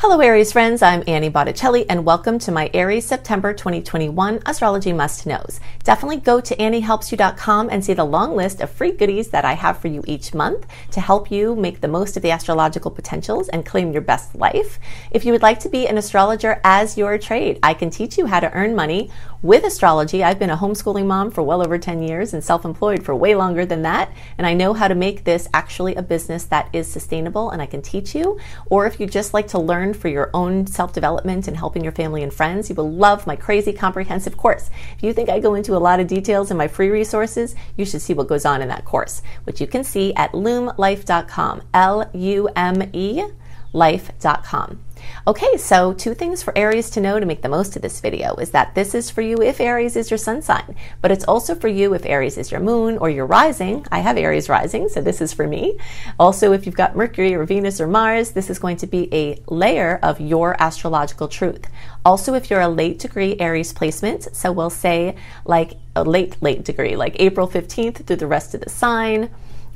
Hello, Aries friends. I'm Annie Botticelli, and welcome to my Aries September 2021 Astrology Must Knows. Definitely go to AnnieHelpsYou.com and see the long list of free goodies that I have for you each month to help you make the most of the astrological potentials and claim your best life. If you would like to be an astrologer as your trade, I can teach you how to earn money with astrology. I've been a homeschooling mom for well over 10 years and self employed for way longer than that, and I know how to make this actually a business that is sustainable and I can teach you. Or if you just like to learn for your own self development and helping your family and friends, you will love my crazy comprehensive course. If you think I go into a lot of details in my free resources, you should see what goes on in that course, which you can see at lumelife.com. L U M E life.com. Okay, so two things for Aries to know to make the most of this video is that this is for you if Aries is your sun sign, but it's also for you if Aries is your moon or your rising. I have Aries rising, so this is for me. Also, if you've got Mercury or Venus or Mars, this is going to be a layer of your astrological truth. Also, if you're a late degree Aries placement, so we'll say like a late, late degree, like April 15th through the rest of the sign,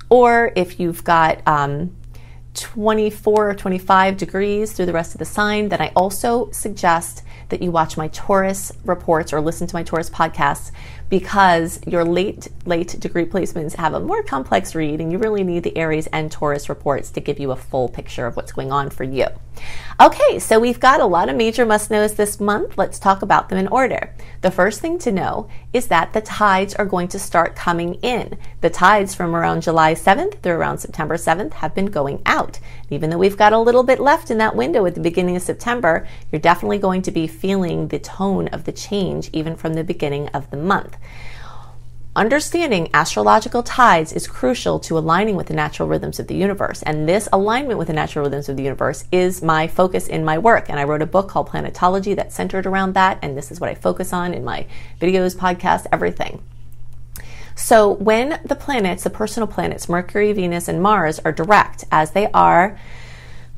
or if you've got, um, 24 or 25 degrees through the rest of the sign, then I also suggest that you watch my Taurus reports or listen to my Taurus podcasts because your late late degree placements have a more complex read and you really need the Aries and Taurus reports to give you a full picture of what's going on for you. Okay, so we've got a lot of major must knows this month. Let's talk about them in order. The first thing to know is that the tides are going to start coming in. The tides from around July 7th through around September 7th have been going out. Even though we've got a little bit left in that window at the beginning of September, you're definitely going to be feeling the tone of the change even from the beginning of the month. Understanding astrological tides is crucial to aligning with the natural rhythms of the universe. And this alignment with the natural rhythms of the universe is my focus in my work. And I wrote a book called Planetology that's centered around that. And this is what I focus on in my videos, podcasts, everything. So when the planets, the personal planets, Mercury, Venus, and Mars are direct, as they are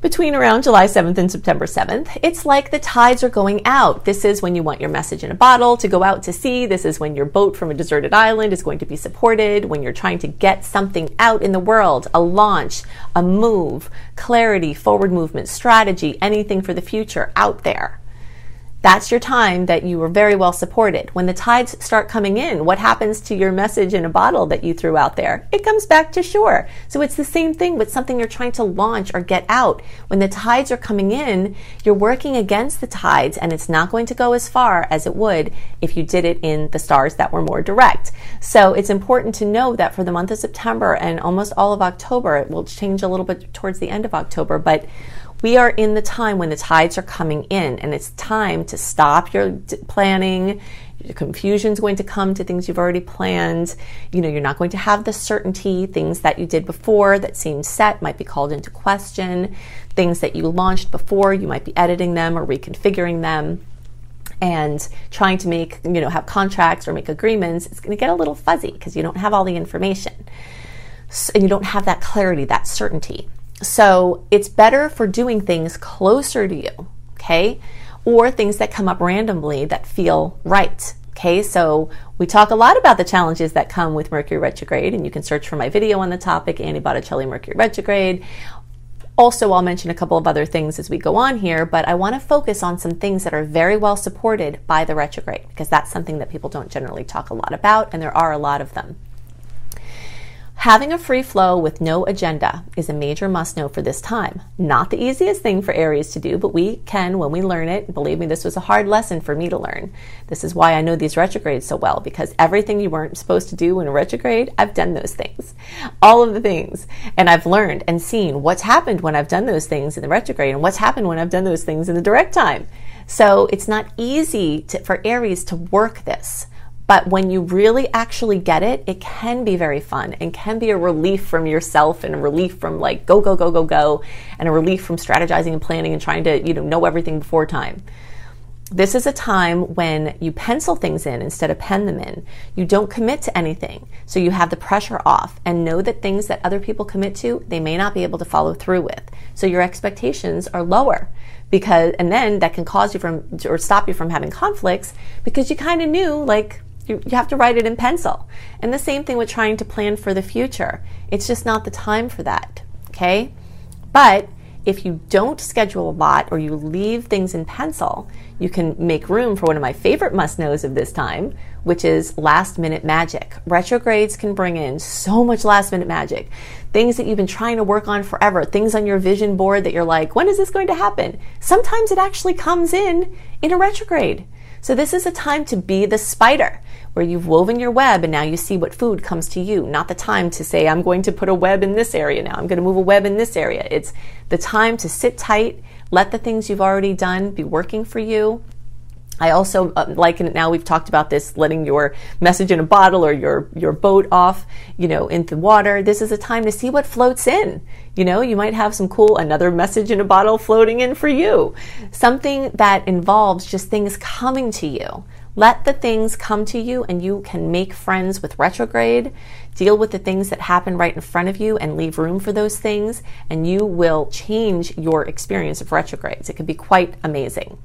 between around July 7th and September 7th. It's like the tides are going out. This is when you want your message in a bottle to go out to sea. This is when your boat from a deserted island is going to be supported, when you're trying to get something out in the world, a launch, a move, clarity, forward movement, strategy, anything for the future out there that's your time that you were very well supported. When the tides start coming in, what happens to your message in a bottle that you threw out there? It comes back to shore. So it's the same thing with something you're trying to launch or get out. When the tides are coming in, you're working against the tides and it's not going to go as far as it would if you did it in the stars that were more direct. So it's important to know that for the month of September and almost all of October, it will change a little bit towards the end of October, but we are in the time when the tides are coming in, and it's time to stop your planning. Confusion is going to come to things you've already planned. You know, you're not going to have the certainty. Things that you did before that seemed set might be called into question. Things that you launched before, you might be editing them or reconfiguring them and trying to make, you know, have contracts or make agreements, it's going to get a little fuzzy because you don't have all the information. So, and you don't have that clarity, that certainty. So it's better for doing things closer to you, okay? Or things that come up randomly that feel right. Okay, so we talk a lot about the challenges that come with Mercury retrograde, and you can search for my video on the topic, Annie Botticelli Mercury retrograde. Also, I'll mention a couple of other things as we go on here, but I want to focus on some things that are very well supported by the retrograde because that's something that people don't generally talk a lot about, and there are a lot of them. Having a free flow with no agenda is a major must know for this time. Not the easiest thing for Aries to do, but we can when we learn it. Believe me, this was a hard lesson for me to learn. This is why I know these retrogrades so well, because everything you weren't supposed to do in a retrograde, I've done those things. All of the things. And I've learned and seen what's happened when I've done those things in the retrograde and what's happened when I've done those things in the direct time. So it's not easy to, for Aries to work this. But when you really actually get it, it can be very fun and can be a relief from yourself and a relief from like go, go, go, go, go, and a relief from strategizing and planning and trying to, you know, know everything before time. This is a time when you pencil things in instead of pen them in. You don't commit to anything. So you have the pressure off and know that things that other people commit to, they may not be able to follow through with. So your expectations are lower because, and then that can cause you from, or stop you from having conflicts because you kind of knew like, you, you have to write it in pencil. And the same thing with trying to plan for the future. It's just not the time for that. Okay? But if you don't schedule a lot or you leave things in pencil, you can make room for one of my favorite must knows of this time, which is last minute magic. Retrogrades can bring in so much last minute magic. Things that you've been trying to work on forever, things on your vision board that you're like, when is this going to happen? Sometimes it actually comes in in a retrograde. So this is a time to be the spider where you've woven your web and now you see what food comes to you. Not the time to say, I'm going to put a web in this area now. I'm going to move a web in this area. It's the time to sit tight, let the things you've already done be working for you, I also uh, liken it now. We've talked about this, letting your message in a bottle or your your boat off, you know, into the water. This is a time to see what floats in. You know, you might have some cool another message in a bottle floating in for you. Something that involves just things coming to you. Let the things come to you, and you can make friends with retrograde. Deal with the things that happen right in front of you, and leave room for those things, and you will change your experience of retrogrades. It can be quite amazing.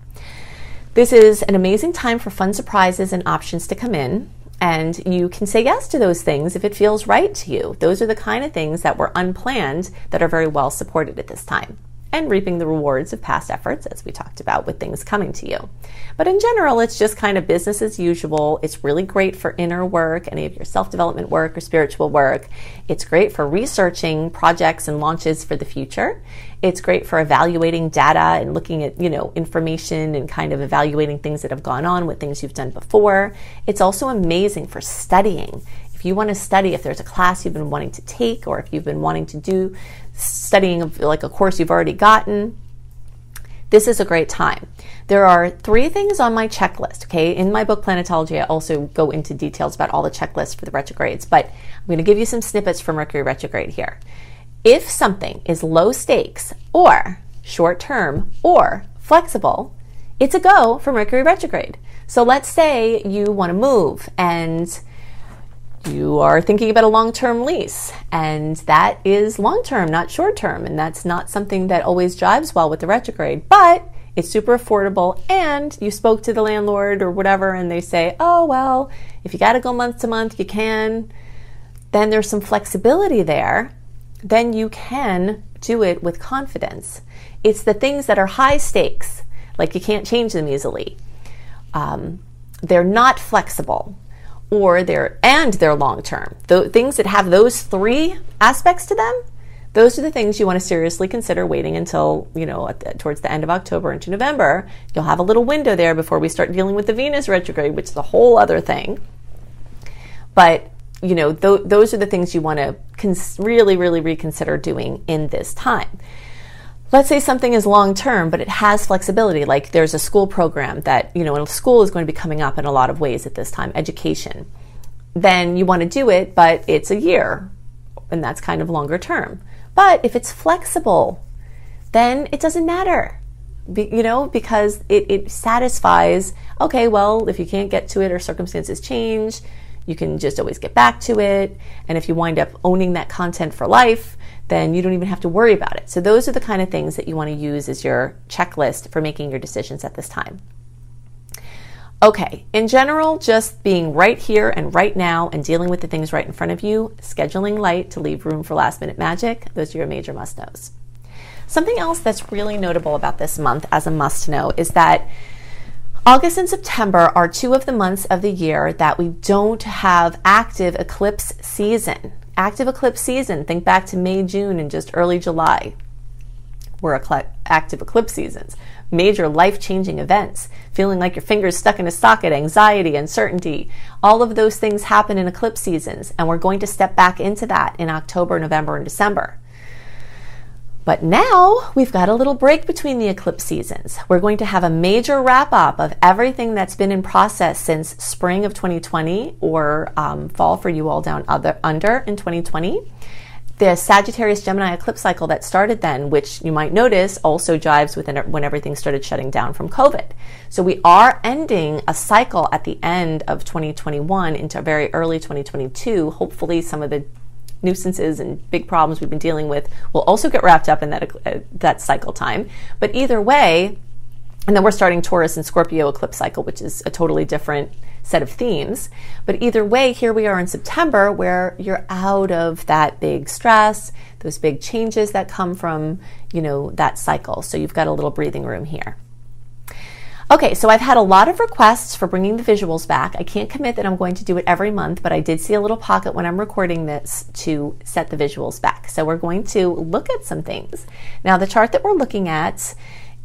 This is an amazing time for fun surprises and options to come in. And you can say yes to those things if it feels right to you. Those are the kind of things that were unplanned that are very well supported at this time and reaping the rewards of past efforts, as we talked about with things coming to you. But in general, it's just kind of business as usual. It's really great for inner work, any of your self development work or spiritual work. It's great for researching projects and launches for the future. It's great for evaluating data and looking at, you know, information and kind of evaluating things that have gone on with things you've done before. It's also amazing for studying if you want to study, if there's a class you've been wanting to take, or if you've been wanting to do studying of like a course you've already gotten, this is a great time. There are three things on my checklist. Okay, in my book Planetology, I also go into details about all the checklists for the retrogrades, but I'm going to give you some snippets from Mercury retrograde here. If something is low stakes or short term or flexible, it's a go for Mercury retrograde. So let's say you want to move and you are thinking about a long term lease, and that is long term, not short term. And that's not something that always jives well with the retrograde, but it's super affordable. And you spoke to the landlord or whatever, and they say, oh, well, if you got to go month to month, you can. Then there's some flexibility there. Then you can do it with confidence. It's the things that are high stakes, like you can't change them easily. Um, they're not flexible or they're and they're long term. The things that have those three aspects to them, those are the things you want to seriously consider waiting until you know the, towards the end of October into November. You'll have a little window there before we start dealing with the Venus retrograde, which is a whole other thing. But you know th- those are the things you want to cons- really, really reconsider doing in this time let's say something is long term, but it has flexibility. Like there's a school program that, you know, a school is going to be coming up in a lot of ways at this time, education. Then you want to do it, but it's a year, and that's kind of longer term. But if it's flexible, then it doesn't matter. Be, you know, because it, it satisfies, okay, well, if you can't get to it or circumstances change, you can just always get back to it. And if you wind up owning that content for life, then you don't even have to worry about it. So, those are the kind of things that you want to use as your checklist for making your decisions at this time. Okay, in general, just being right here and right now and dealing with the things right in front of you, scheduling light to leave room for last minute magic, those are your major must knows. Something else that's really notable about this month as a must know is that August and September are two of the months of the year that we don't have active eclipse season active eclipse season. Think back to May, June, and just early July were active eclipse seasons. Major life changing events, feeling like your fingers stuck in a socket, anxiety, uncertainty. All of those things happen in eclipse seasons, and we're going to step back into that in October, November, and December. But now we've got a little break between the eclipse seasons. We're going to have a major wrap up of everything that's been in process since spring of 2020 or um, fall for you all down other, under in 2020. The Sagittarius Gemini eclipse cycle that started then, which you might notice also jives with when everything started shutting down from COVID. So we are ending a cycle at the end of 2021 into very early 2022. Hopefully, some of the nuisances and big problems we've been dealing with will also get wrapped up in that uh, that cycle time. But either way, and then we're starting Taurus and Scorpio eclipse cycle, which is a totally different set of themes. But either way, here we are in September where you're out of that big stress, those big changes that come from, you know, that cycle. So you've got a little breathing room here. Okay, so I've had a lot of requests for bringing the visuals back. I can't commit that I'm going to do it every month, but I did see a little pocket when I'm recording this to set the visuals back. So we're going to look at some things. Now, the chart that we're looking at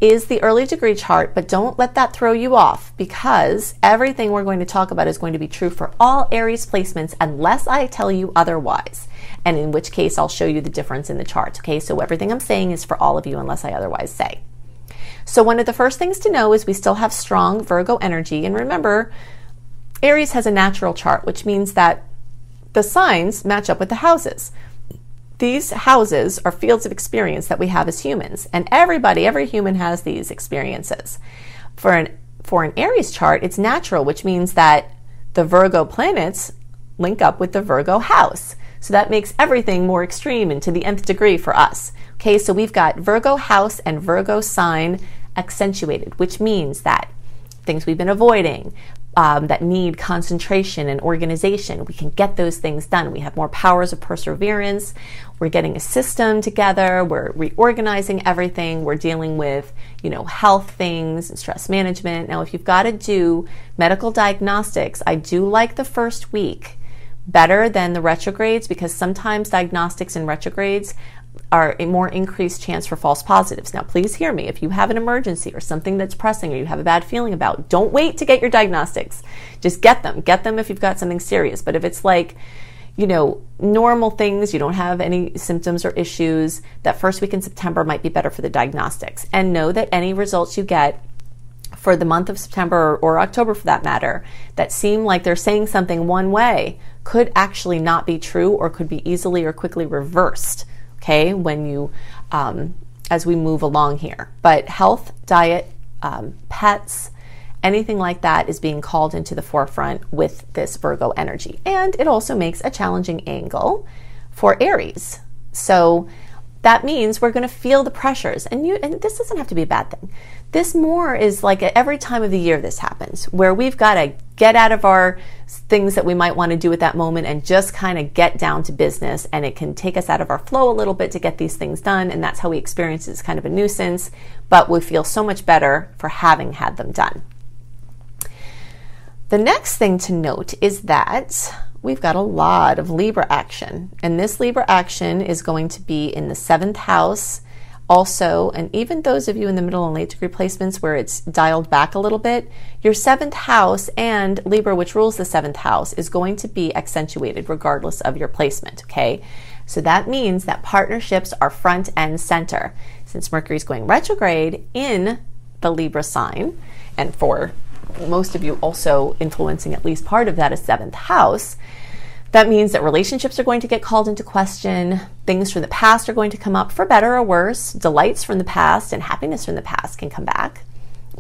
is the early degree chart, but don't let that throw you off because everything we're going to talk about is going to be true for all Aries placements unless I tell you otherwise. And in which case, I'll show you the difference in the chart. Okay, so everything I'm saying is for all of you unless I otherwise say. So, one of the first things to know is we still have strong Virgo energy. And remember, Aries has a natural chart, which means that the signs match up with the houses. These houses are fields of experience that we have as humans, and everybody, every human has these experiences. For an for an Aries chart, it's natural, which means that the Virgo planets link up with the Virgo house. So that makes everything more extreme and to the nth degree for us. Okay, so we've got Virgo house and Virgo sign accentuated, which means that things we've been avoiding, um, that need concentration and organization. We can get those things done. We have more powers of perseverance. We're getting a system together. We're reorganizing everything. We're dealing with, you know, health things and stress management. Now, if you've got to do medical diagnostics, I do like the first week better than the retrogrades because sometimes diagnostics and retrogrades are a more increased chance for false positives. Now, please hear me. If you have an emergency or something that's pressing or you have a bad feeling about, don't wait to get your diagnostics. Just get them. Get them if you've got something serious. But if it's like, you know, normal things, you don't have any symptoms or issues, that first week in September might be better for the diagnostics. And know that any results you get for the month of September or October for that matter, that seem like they're saying something one way could actually not be true or could be easily or quickly reversed okay, when you, um, as we move along here. But health, diet, um, pets, anything like that is being called into the forefront with this Virgo energy. And it also makes a challenging angle for Aries. So that means we're going to feel the pressures. And you and this doesn't have to be a bad thing. This more is like every time of the year this happens, where we've got to get out of our things that we might want to do at that moment and just kind of get down to business. And it can take us out of our flow a little bit to get these things done. And that's how we experience it as kind of a nuisance, but we feel so much better for having had them done. The next thing to note is that we've got a lot of Libra action. And this Libra action is going to be in the seventh house also, and even those of you in the middle and late degree placements where it's dialed back a little bit, your seventh house and Libra, which rules the seventh house, is going to be accentuated regardless of your placement, okay? So that means that partnerships are front and center. Since Mercury is going retrograde in the Libra sign, and for most of you also influencing at least part of that is seventh house, that means that relationships are going to get called into question, things from the past are going to come up for better or worse, delights from the past and happiness from the past can come back.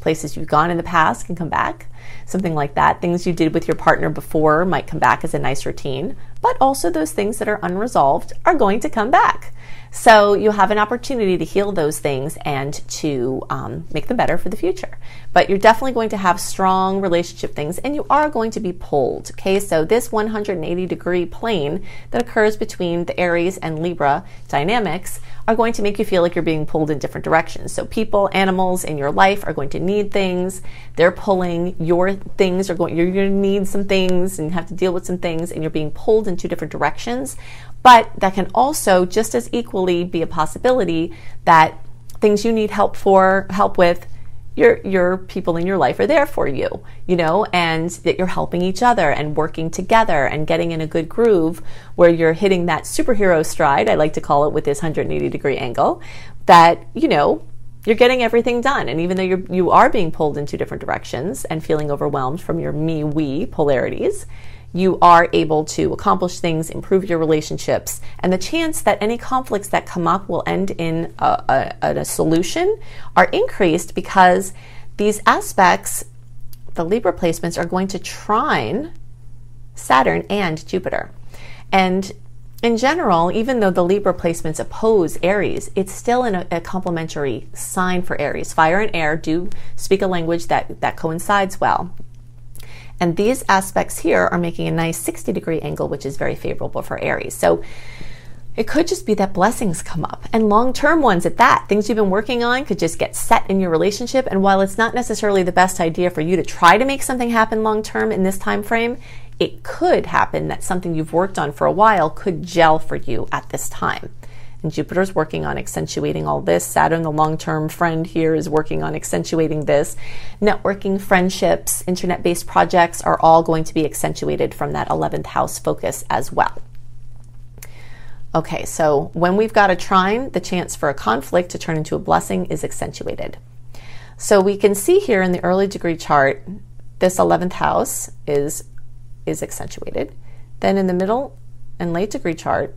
Places you've gone in the past can come back, something like that. Things you did with your partner before might come back as a nice routine, but also those things that are unresolved are going to come back. So you have an opportunity to heal those things and to um, make them better for the future. But you're definitely going to have strong relationship things and you are going to be pulled. Okay, so this 180 degree plane that occurs between the Aries and Libra dynamics are going to make you feel like you're being pulled in different directions. So people, animals in your life are going to need things. They're pulling your things are going, you're going to need some things and have to deal with some things and you're being pulled in two different directions. But that can also just as equally be a possibility that things you need help for, help with, your your people in your life are there for you, you know, and that you're helping each other and working together and getting in a good groove where you're hitting that superhero stride, I like to call it with this 180 degree angle, that, you know, you're getting everything done. And even though you're, you are being pulled in two different directions and feeling overwhelmed from your me we polarities, you are able to accomplish things, improve your relationships, and the chance that any conflicts that come up will end in a, a, a solution are increased because these aspects, the Libra placements, are going to trine Saturn and Jupiter. And in general, even though the Libra placements oppose Aries, it's still a, complementary sign for Aries. Fire and air do speak a language that, that coincides well. And these aspects here are making a nice 60 degree angle, which is very favorable for Aries. So It could just be that blessings come up and long term ones at that. Things you've been working on could just get set in your relationship. And while it's not necessarily the best idea for you to try to make something happen long term in this time frame, it could happen that something you've worked on for a while could gel for you at this time. And Jupiter's working on accentuating all this. Saturn, the long term friend here, is working on accentuating this. Networking, friendships, internet based projects are all going to be accentuated from that 11th house focus as well. Okay, so when we've got a trine, the chance for a conflict to turn into a blessing is accentuated. So we can see here in the early degree chart, this 11th house is, is accentuated. Then in the middle and late degree chart,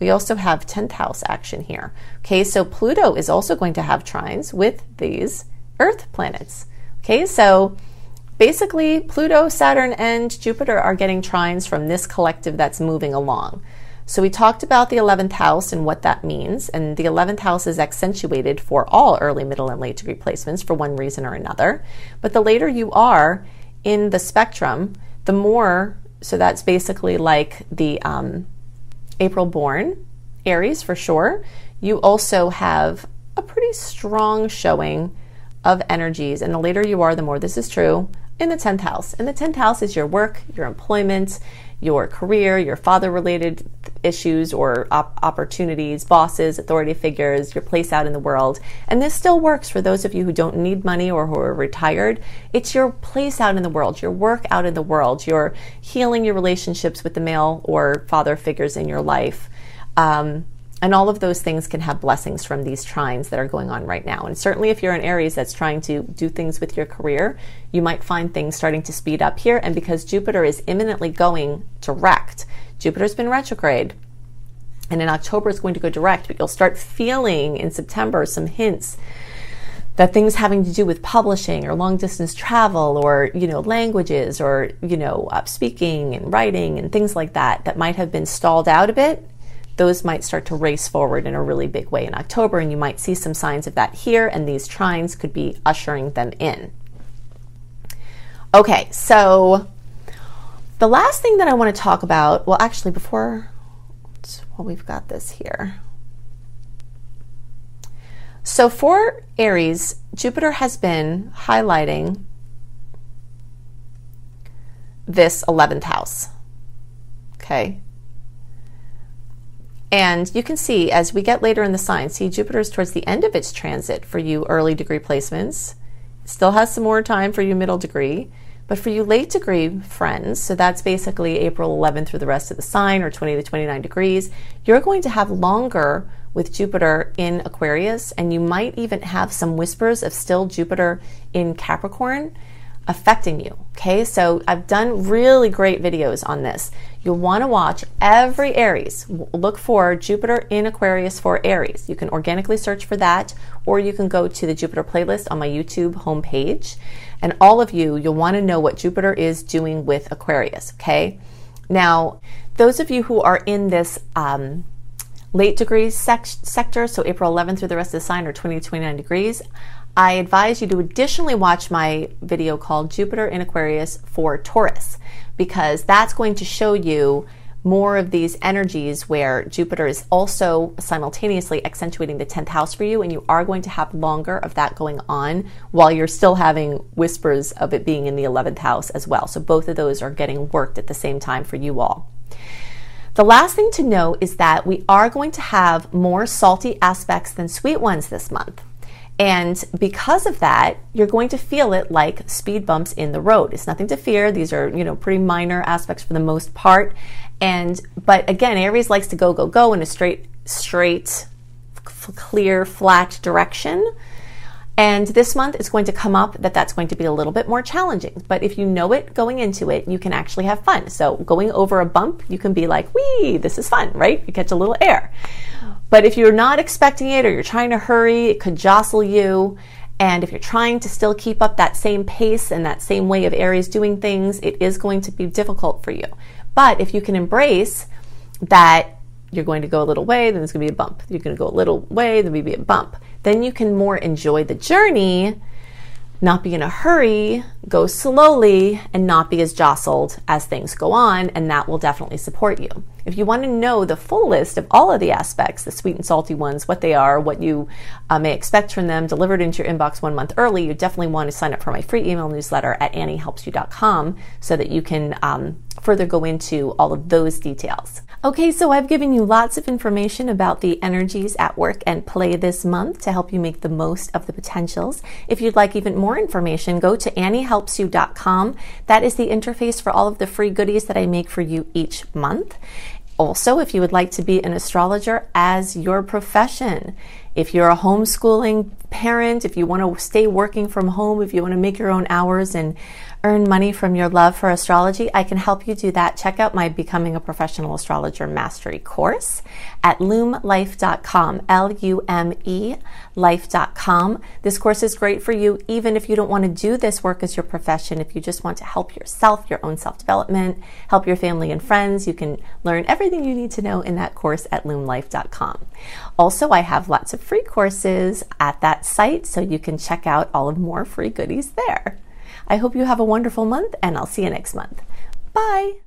we also have 10th house action here. Okay, so Pluto is also going to have trines with these Earth planets. Okay, so basically Pluto, Saturn, and Jupiter are getting trines from this collective that's moving along. So we talked about the 11th house and what that means. And the 11th house is accentuated for all early, middle, and late degree placements for one reason or another. But the later you are in the spectrum, the more, so that's basically like the um, April born, Aries for sure. You also have a pretty strong showing of energies. And the later you are, the more this is true in the 10th house. And the 10th house is your work, your employment, your career, your father related issues or op- opportunities, bosses, authority figures, your place out in the world. And this still works for those of you who don't need money or who are retired. It's your place out in the world, your work out in the world, your healing your relationships with the male or father figures in your life. Um, and all of those things can have blessings from these trines that are going on right now. And certainly, if you're an Aries that's trying to do things with your career, you might find things starting to speed up here. And because Jupiter is imminently going direct, Jupiter's been retrograde, and in October it's going to go direct, but you'll start feeling in September some hints that things having to do with publishing or long distance travel or you know languages or you know speaking and writing and things like that that might have been stalled out a bit those might start to race forward in a really big way in October, and you might see some signs of that here, and these trines could be ushering them in. Okay, so the last thing that I want to talk about, well, actually, before, well, we've got this here. So for Aries, Jupiter has been highlighting this 11th house. Okay, and you can see as we get later in the sign, see Jupiter is towards the end of its transit for you early degree placements. Still has some more time for you middle degree. But for you late degree friends, so that's basically April 11th through the rest of the sign or 20 to 29 degrees, you're going to have longer with Jupiter in Aquarius, and you might even have some whispers of still Jupiter in Capricorn affecting you. Okay, so I've done really great videos on this. You'll want to watch every Aries. Look for Jupiter in Aquarius for Aries. You can organically search for that, or you can go to the Jupiter playlist on my YouTube homepage. And all of you, you'll want to know what Jupiter is doing with Aquarius. Okay, now those of you who are in this um, late degrees sec- sector, so April 11th through the rest of the sign, or 20 to 29 degrees. I advise you to additionally watch my video called Jupiter in Aquarius for Taurus because that's going to show you more of these energies where Jupiter is also simultaneously accentuating the 10th house for you, and you are going to have longer of that going on while you're still having whispers of it being in the 11th house as well. So both of those are getting worked at the same time for you all. The last thing to know is that we are going to have more salty aspects than sweet ones this month. And because of that, you're going to feel it like speed bumps in the road. It's nothing to fear. These are, you know, pretty minor aspects for the most part. And, but again, Aries likes to go, go, go in a straight, straight, clear, flat direction. And this month it's going to come up that that's going to be a little bit more challenging. But if you know it going into it, you can actually have fun. So going over a bump, you can be like, wee, this is fun, right? You catch a little air. But if you're not expecting it or you're trying to hurry, it could jostle you. And if you're trying to still keep up that same pace and that same way of Aries doing things, it is going to be difficult for you. But if you can embrace that you're going to go a little way, then there's going to be a bump. You're going to go a little way, then maybe a bump. Then you can more enjoy the journey, not be in a hurry, go slowly, and not be as jostled as things go on, and that will definitely support you. If you want to know the full list of all of the aspects, the sweet and salty ones, what they are, what you uh, may expect from them delivered into your inbox one month early, you definitely want to sign up for my free email newsletter at anniehelpsyou.com so that you can um, further go into all of those details. Okay, so I've given you lots of information about the energies at work and play this month to help you make the most of the potentials. If you'd like even more information, go to anniehelpsyou.com. That is the interface for all of the free goodies that I make for you each month. Also, if you would like to be an astrologer as your profession, if you're a homeschooling parent, if you want to stay working from home, if you want to make your own hours and earn money from your love for astrology, I can help you do that. Check out my Becoming a Professional Astrologer Mastery course at lumelife.com, L U M E life.com. This course is great for you even if you don't want to do this work as your profession. If you just want to help yourself, your own self development, help your family and friends, you can learn everything you need to know in that course at lumelife.com. Also, I have lots of free courses at that site, so you can check out all of more free goodies there. I hope you have a wonderful month, and I'll see you next month. Bye.